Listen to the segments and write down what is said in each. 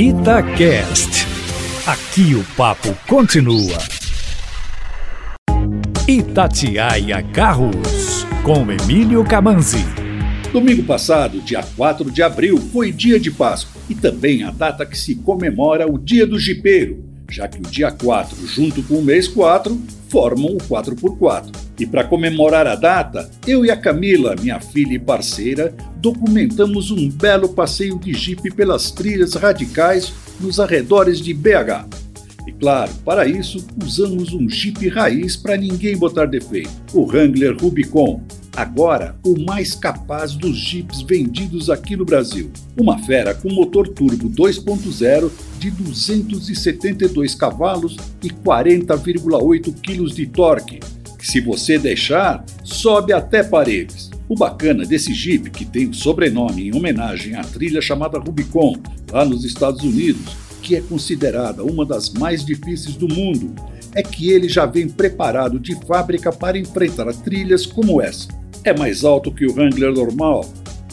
Itacast. Aqui o papo continua. Itatiaia Carros, com Emílio Camanzi. Domingo passado, dia 4 de abril, foi dia de Páscoa e também a data que se comemora o Dia do Jipeiro, já que o dia 4, junto com o mês 4, formam o 4x4. E para comemorar a data, eu e a Camila, minha filha e parceira, documentamos um belo passeio de jipe pelas trilhas radicais nos arredores de BH. E claro, para isso, usamos um Jeep raiz para ninguém botar defeito, o Wrangler Rubicon, agora o mais capaz dos Jeeps vendidos aqui no Brasil. Uma fera com motor turbo 2.0 de 272 cavalos e 40,8 kg de torque, que se você deixar, sobe até paredes. O bacana desse Jeep, que tem o sobrenome em homenagem à trilha chamada Rubicon, lá nos Estados Unidos, que é considerada uma das mais difíceis do mundo, é que ele já vem preparado de fábrica para enfrentar trilhas como essa. É mais alto que o Wrangler normal,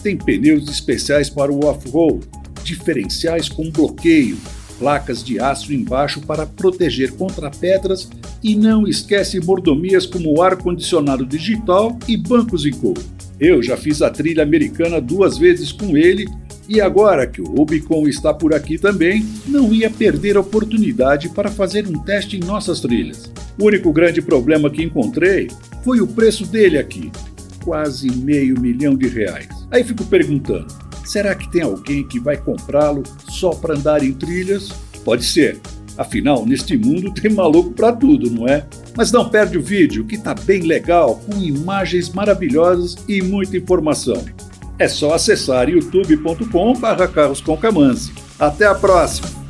tem pneus especiais para o off-road, diferenciais com bloqueio, placas de aço embaixo para proteger contra pedras e não esquece mordomias como ar-condicionado digital e bancos em couro. Eu já fiz a trilha americana duas vezes com ele e agora que o Rubicon está por aqui também, não ia perder a oportunidade para fazer um teste em nossas trilhas. O único grande problema que encontrei foi o preço dele aqui, quase meio milhão de reais. Aí fico perguntando, será que tem alguém que vai comprá-lo só para andar em trilhas? Pode ser. Afinal, neste mundo tem maluco para tudo, não é? Mas não perde o vídeo, que tá bem legal, com imagens maravilhosas e muita informação. É só acessar youtube.com/carrosconcamanzi. Até a próxima!